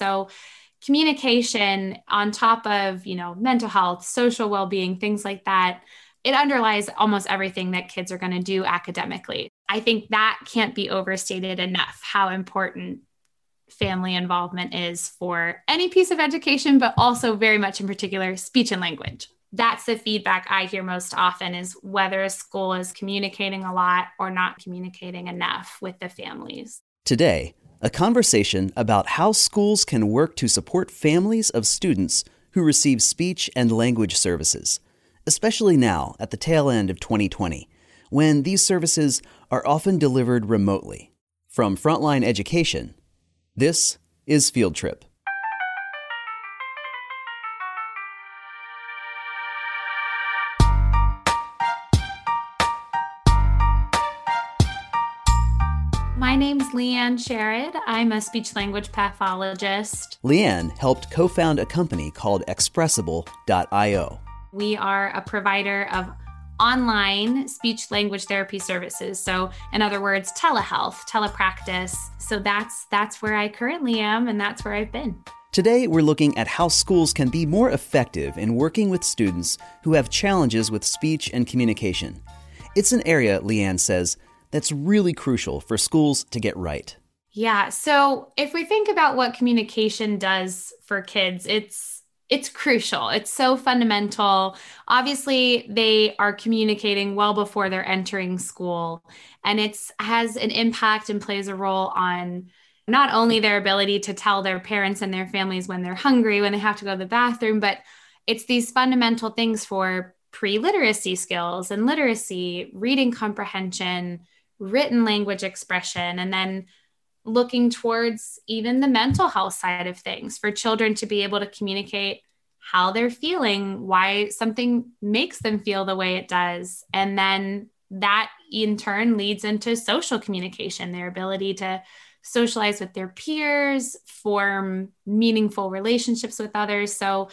So, communication on top of, you know, mental health, social well-being, things like that, it underlies almost everything that kids are going to do academically. I think that can't be overstated enough how important family involvement is for any piece of education, but also very much in particular speech and language. That's the feedback I hear most often is whether a school is communicating a lot or not communicating enough with the families. Today, a conversation about how schools can work to support families of students who receive speech and language services, especially now at the tail end of 2020, when these services are often delivered remotely. From Frontline Education, this is Field Trip. Leanne Sherred. I'm a speech language pathologist. Leanne helped co found a company called Expressable.io. We are a provider of online speech language therapy services so in other words telehealth telepractice so that's that's where i currently am and that's where i've been today we're looking at how schools can be more effective in working with students who have challenges with speech and communication it's an area leanne says that's really crucial for schools to get right yeah so if we think about what communication does for kids it's it's crucial. It's so fundamental. Obviously, they are communicating well before they're entering school, and it's has an impact and plays a role on not only their ability to tell their parents and their families when they're hungry, when they have to go to the bathroom, but it's these fundamental things for pre-literacy skills and literacy, reading comprehension, written language expression, and then looking towards even the mental health side of things for children to be able to communicate how they're feeling, why something makes them feel the way it does. And then that in turn leads into social communication, their ability to socialize with their peers, form meaningful relationships with others. So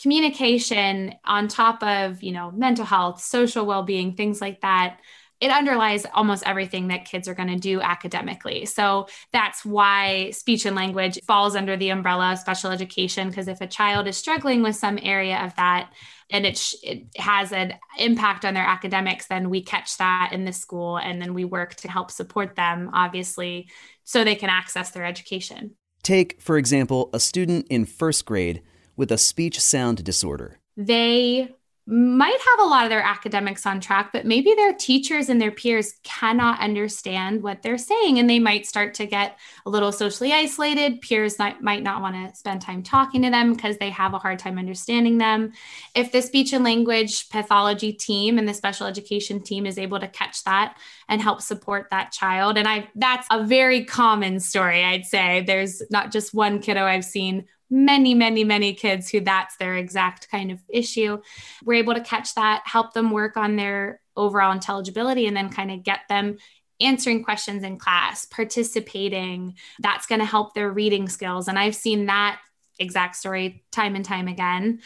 communication on top of, you know, mental health, social well-being, things like that it underlies almost everything that kids are going to do academically. So that's why speech and language falls under the umbrella of special education. Because if a child is struggling with some area of that and it, sh- it has an impact on their academics, then we catch that in the school and then we work to help support them, obviously, so they can access their education. Take, for example, a student in first grade with a speech sound disorder. They might have a lot of their academics on track, but maybe their teachers and their peers cannot understand what they're saying. And they might start to get a little socially isolated. Peers might, might not want to spend time talking to them because they have a hard time understanding them. If the speech and language pathology team and the special education team is able to catch that and help support that child, and I that's a very common story, I'd say. There's not just one kiddo I've seen many, many, many kids who that's their exact kind of issue. We're able to catch that, help them work on their overall intelligibility, and then kind of get them answering questions in class, participating. That's going to help their reading skills. And I've seen that exact story time and time again.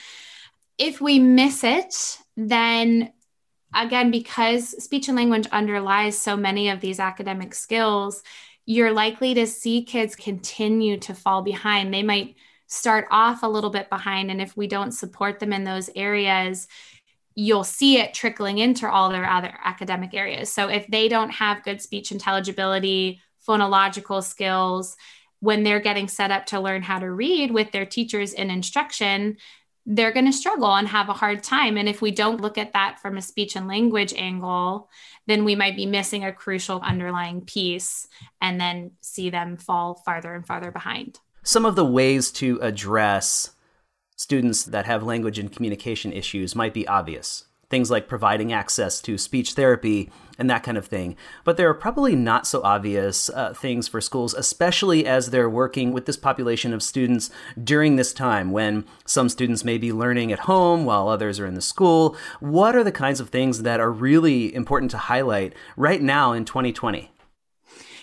If we miss it, then again, because speech and language underlies so many of these academic skills, you're likely to see kids continue to fall behind. They might start off a little bit behind. And if we don't support them in those areas, you'll see it trickling into all their other academic areas. So if they don't have good speech intelligibility, phonological skills, when they're getting set up to learn how to read with their teachers in instruction, they're going to struggle and have a hard time. And if we don't look at that from a speech and language angle, then we might be missing a crucial underlying piece and then see them fall farther and farther behind some of the ways to address students that have language and communication issues might be obvious. Things like providing access to speech therapy and that kind of thing. But there are probably not so obvious uh, things for schools, especially as they're working with this population of students during this time when some students may be learning at home while others are in the school. What are the kinds of things that are really important to highlight right now in 2020?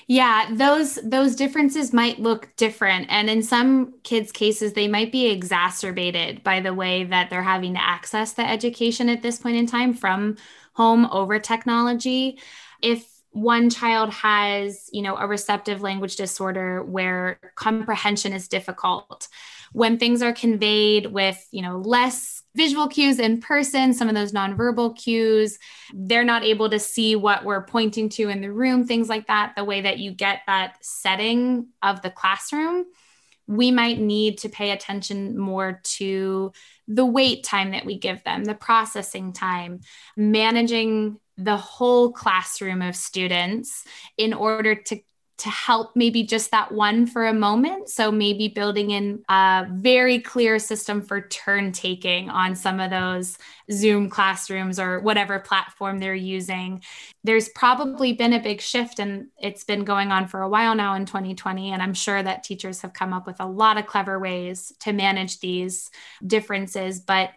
Yeah, those those differences might look different and in some kids cases they might be exacerbated by the way that they're having to access the education at this point in time from home over technology. If one child has you know a receptive language disorder where comprehension is difficult when things are conveyed with you know less visual cues in person some of those nonverbal cues. They're not able to see what we're pointing to in the room things like that. The way that you get that setting of the classroom we might need to pay attention more to the wait time that we give them the processing time managing the whole classroom of students in order to to help maybe just that one for a moment. So maybe building in a very clear system for turn taking on some of those Zoom classrooms or whatever platform they're using. There's probably been a big shift and it's been going on for a while now in 2020. And I'm sure that teachers have come up with a lot of clever ways to manage these differences. But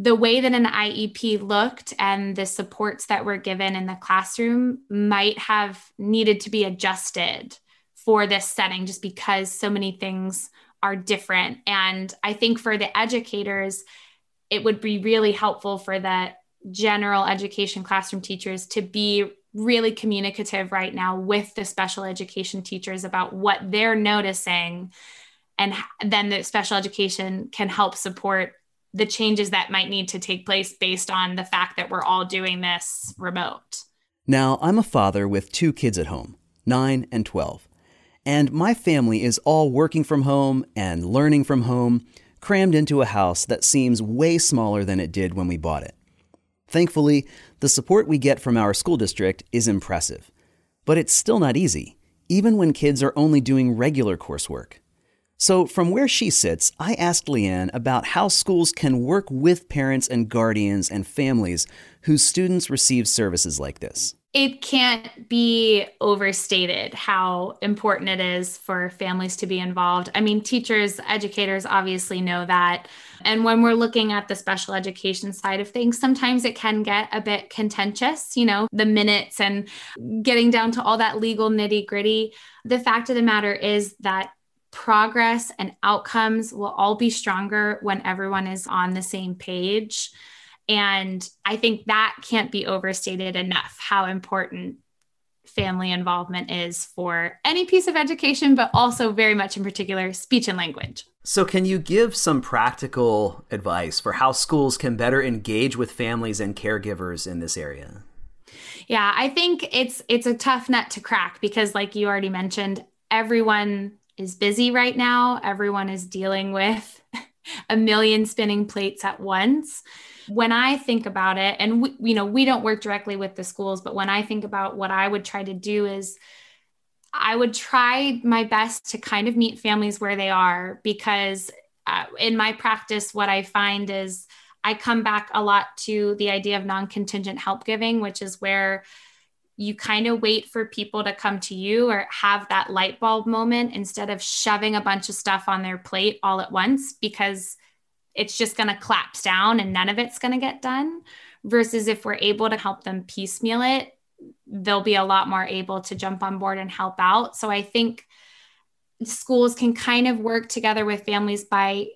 the way that an IEP looked and the supports that were given in the classroom might have needed to be adjusted for this setting just because so many things are different. And I think for the educators, it would be really helpful for the general education classroom teachers to be really communicative right now with the special education teachers about what they're noticing. And then the special education can help support the changes that might need to take place based on the fact that we're all doing this remote. Now, I'm a father with two kids at home, 9 and 12. And my family is all working from home and learning from home, crammed into a house that seems way smaller than it did when we bought it. Thankfully, the support we get from our school district is impressive. But it's still not easy, even when kids are only doing regular coursework. So, from where she sits, I asked Leanne about how schools can work with parents and guardians and families whose students receive services like this. It can't be overstated how important it is for families to be involved. I mean, teachers, educators obviously know that. And when we're looking at the special education side of things, sometimes it can get a bit contentious, you know, the minutes and getting down to all that legal nitty gritty. The fact of the matter is that progress and outcomes will all be stronger when everyone is on the same page. And I think that can't be overstated enough how important family involvement is for any piece of education, but also very much in particular speech and language. So, can you give some practical advice for how schools can better engage with families and caregivers in this area? Yeah, I think it's it's a tough nut to crack because like you already mentioned, everyone is busy right now. Everyone is dealing with a million spinning plates at once. When I think about it, and we, you know, we don't work directly with the schools, but when I think about what I would try to do is I would try my best to kind of meet families where they are because uh, in my practice, what I find is I come back a lot to the idea of non contingent help giving, which is where you kind of wait for people to come to you or have that light bulb moment instead of shoving a bunch of stuff on their plate all at once because it's just going to collapse down and none of it's going to get done. Versus if we're able to help them piecemeal it, they'll be a lot more able to jump on board and help out. So I think schools can kind of work together with families by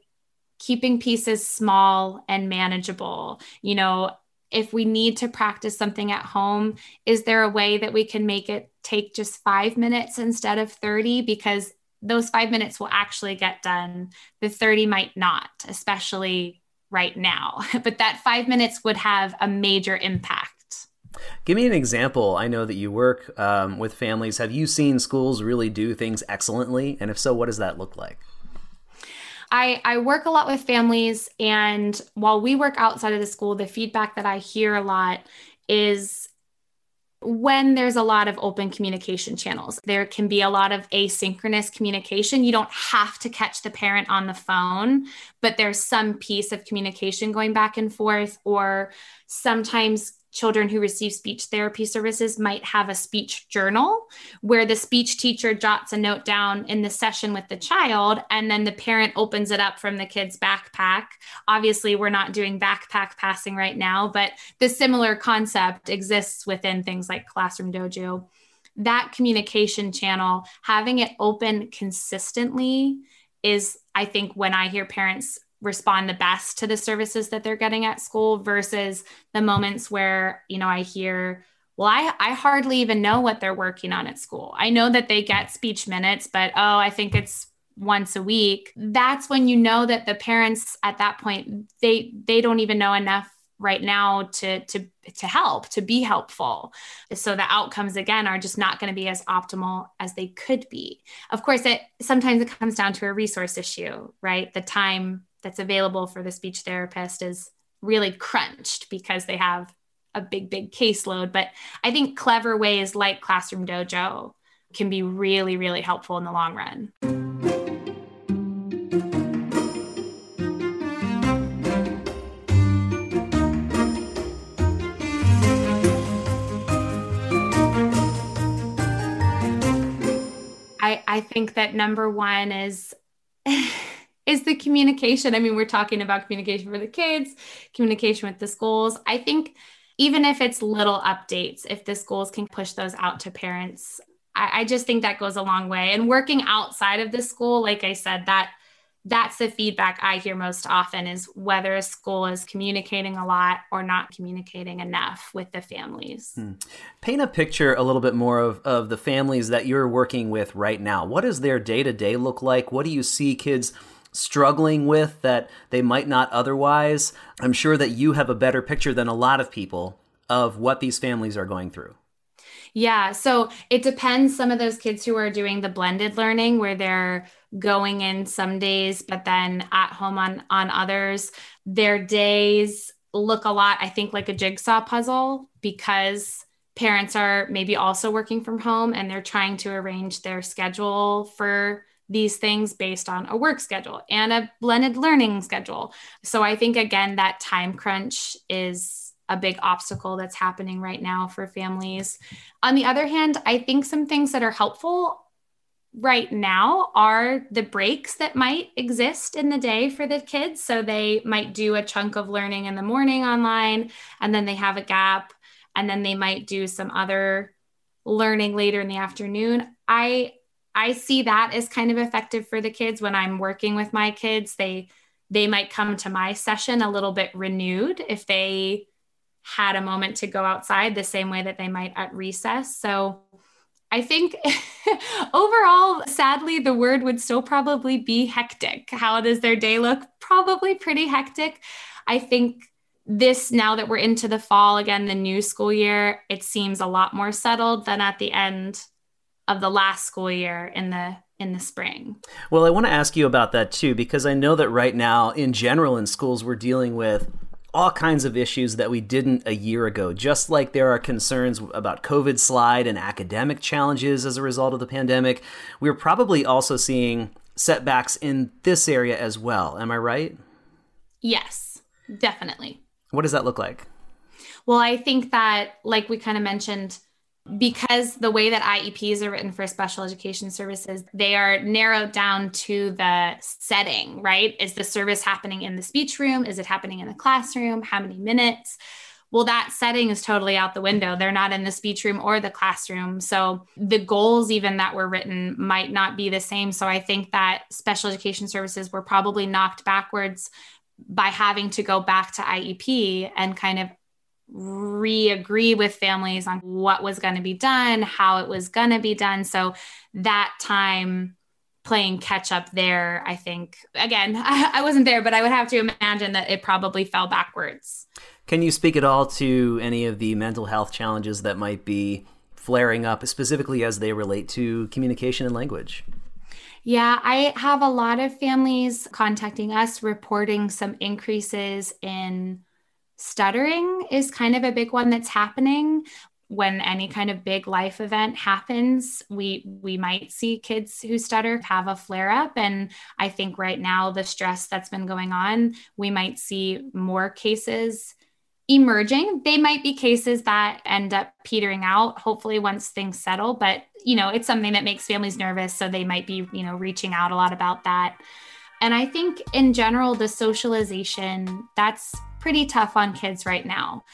keeping pieces small and manageable. You know, if we need to practice something at home, is there a way that we can make it take just five minutes instead of 30? Because those five minutes will actually get done. The 30 might not, especially right now. But that five minutes would have a major impact. Give me an example. I know that you work um, with families. Have you seen schools really do things excellently? And if so, what does that look like? I, I work a lot with families, and while we work outside of the school, the feedback that I hear a lot is when there's a lot of open communication channels. There can be a lot of asynchronous communication. You don't have to catch the parent on the phone, but there's some piece of communication going back and forth, or sometimes children who receive speech therapy services might have a speech journal where the speech teacher jots a note down in the session with the child and then the parent opens it up from the kid's backpack. Obviously, we're not doing backpack passing right now, but the similar concept exists within things like Classroom Dojo. That communication channel, having it open consistently is, I think, when I hear parents respond the best to the services that they're getting at school versus the moments where you know i hear well, I, I hardly even know what they're working on at school. I know that they get speech minutes, but oh, I think it's once a week. That's when you know that the parents at that point, they they don't even know enough right now to to to help to be helpful so the outcomes again are just not going to be as optimal as they could be of course it sometimes it comes down to a resource issue right the time that's available for the speech therapist is really crunched because they have a big, big caseload. But I think clever ways like Classroom Dojo can be really, really helpful in the long run. I, I think that number one is is the communication. I mean, we're talking about communication for the kids, communication with the schools. I think even if it's little updates, if the schools can push those out to parents, I, I just think that goes a long way. And working outside of the school, like I said, that that's the feedback I hear most often is whether a school is communicating a lot or not communicating enough with the families. Hmm. Paint a picture a little bit more of, of the families that you're working with right now. What does their day to day look like? What do you see kids struggling with that they might not otherwise. I'm sure that you have a better picture than a lot of people of what these families are going through. Yeah, so it depends. Some of those kids who are doing the blended learning where they're going in some days, but then at home on on others, their days look a lot, I think, like a jigsaw puzzle because parents are maybe also working from home and they're trying to arrange their schedule for these things based on a work schedule and a blended learning schedule. So I think, again, that time crunch is a big obstacle that's happening right now for families. On the other hand, I think some things that are helpful right now are the breaks that might exist in the day for the kids. So they might do a chunk of learning in the morning online, and then they have a gap, and then they might do some other learning later in the afternoon. I I see that as kind of effective for the kids when I'm working with my kids. They they might come to my session a little bit renewed if they had a moment to go outside the same way that they might at recess. So I think overall, sadly, the word would still probably be hectic. How does their day look? Probably pretty hectic. I think this now that we're into the fall again, the new school year, it seems a lot more settled than at the end of the last school year in the in the spring. Well, I want to ask you about that too because I know that right now in general in schools we're dealing with all kinds of issues that we didn't a year ago. Just like there are concerns about COVID slide and academic challenges as a result of the pandemic, we're probably also seeing setbacks in this area as well. Am I right? Yes, definitely. What does that look like? Well, I think that, like we kind of mentioned, because the way that IEPs are written for special education services, they are narrowed down to the setting, right? Is the service happening in the speech room? Is it happening in the classroom? How many minutes? Well, that setting is totally out the window. They're not in the speech room or the classroom. So the goals, even that were written, might not be the same. So I think that special education services were probably knocked backwards by having to go back to IEP and kind of re-agree with families on what was going to be done, how it was going to be done. So that time playing catch up there, I think, again, I, I, wasn't there, but I would have to imagine that it probably fell backwards. Can you speak at all to any of the mental health challenges that might be flaring up, specifically as they relate to communication and language? Yeah, I have a lot of families contacting us reporting some increases in stuttering is kind of a big one that's happening. When any kind of big life event happens we we might see kids who stutter have a flare up. And i think right now the stress that's been going on we might see more cases emerging. They might be cases that end up petering out hopefully once things settle. But you know it's something that makes families nervous so they might be you know reaching out a lot about that. And i think in general the socialization that's pretty tough on kids right now.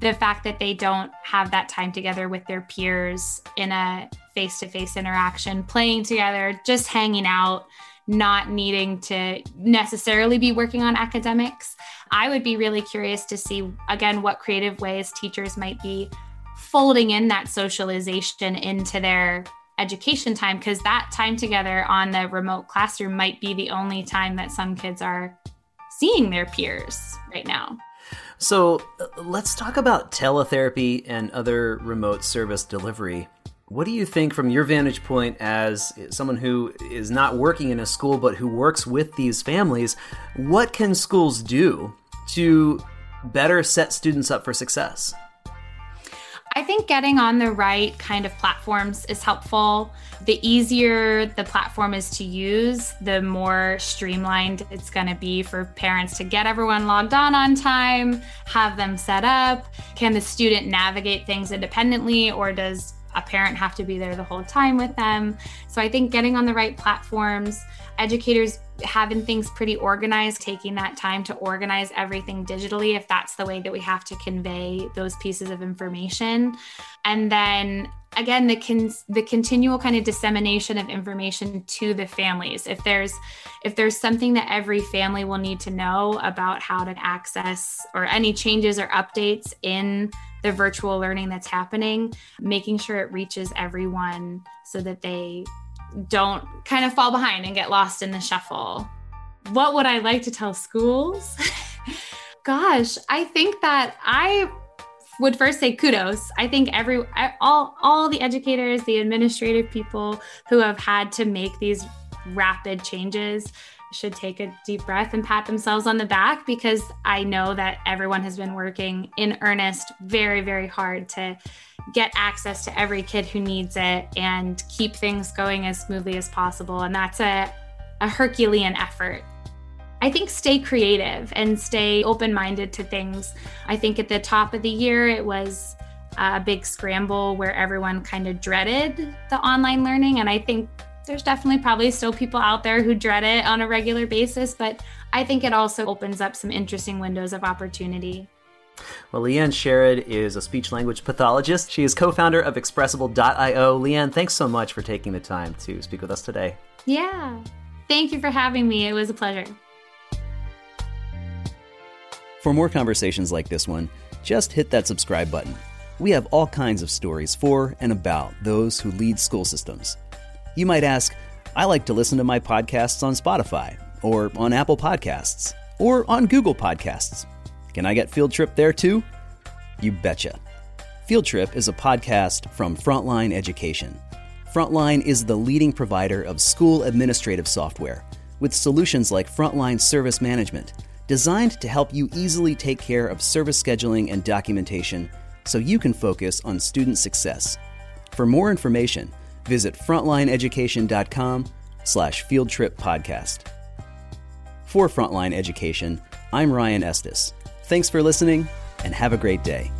The fact that they don't have that time together with their peers in a face to face interaction, playing together, just hanging out, not needing to necessarily be working on academics. I would be really curious to see, again, what creative ways teachers might be folding in that socialization into their education time because that time together on the remote classroom might be the only time that some kids are seeing their peers right now. So uh, let's talk about teletherapy and other remote service delivery. What do you think, from your vantage point as someone who is not working in a school but who works with these families? What can schools do to better set students up for success? I think getting on the right kind of platforms is helpful. The easier the platform is to use, the more streamlined it's going to be for parents to get everyone logged on on time, have them set up. Can the student navigate things independently, or does a parent have to be there the whole time with them? So I think getting on the right platforms, educators having things pretty organized, taking that time to organize everything digitally, if that's the way that we have to convey those pieces of information. And then again, the con- the continual kind of dissemination of information to the families. If there's if there's something that every family will need to know about how to access or any changes or updates in the virtual learning that's happening, making sure it reaches everyone so that they don't kind of fall behind and get lost in the shuffle. What would I like to tell schools? Gosh, I think that I would first say kudos. I think every all all the educators, the administrative people who have had to make these rapid changes should take a deep breath and pat themselves on the back because I know that everyone has been working in earnest very very hard to get access to every kid who needs it and keep things going as smoothly as possible. And that's a, a Herculean effort. I think stay creative and stay open minded to things. I think at the top of the year, it was a big scramble where everyone kind of dreaded the online learning. And I think there's definitely probably still people out there who dread it on a regular basis, but I think it also opens up some interesting windows of opportunity. Well, Leanne Sherred is a speech language pathologist. She is co founder of Expressable.io. Leanne, thanks so much for taking the time to speak with us today. Yeah. Thank you for having me. It was a pleasure. For more conversations like this one, just hit that subscribe button. We have all kinds of stories for and about those who lead school systems. You might ask, I like to listen to my podcasts on Spotify, or on Apple Podcasts, or on Google Podcasts. Can I get Field Trip there too? You betcha. Field Trip is a podcast from Frontline Education. Frontline is the leading provider of school administrative software with solutions like Frontline Service Management, designed to help you easily take care of service scheduling and documentation so you can focus on student success. For more information, visit frontlineeducation.com slash fieldtrippodcast. For Frontline Education, I'm Ryan Estes. Thanks for listening, and have a great day.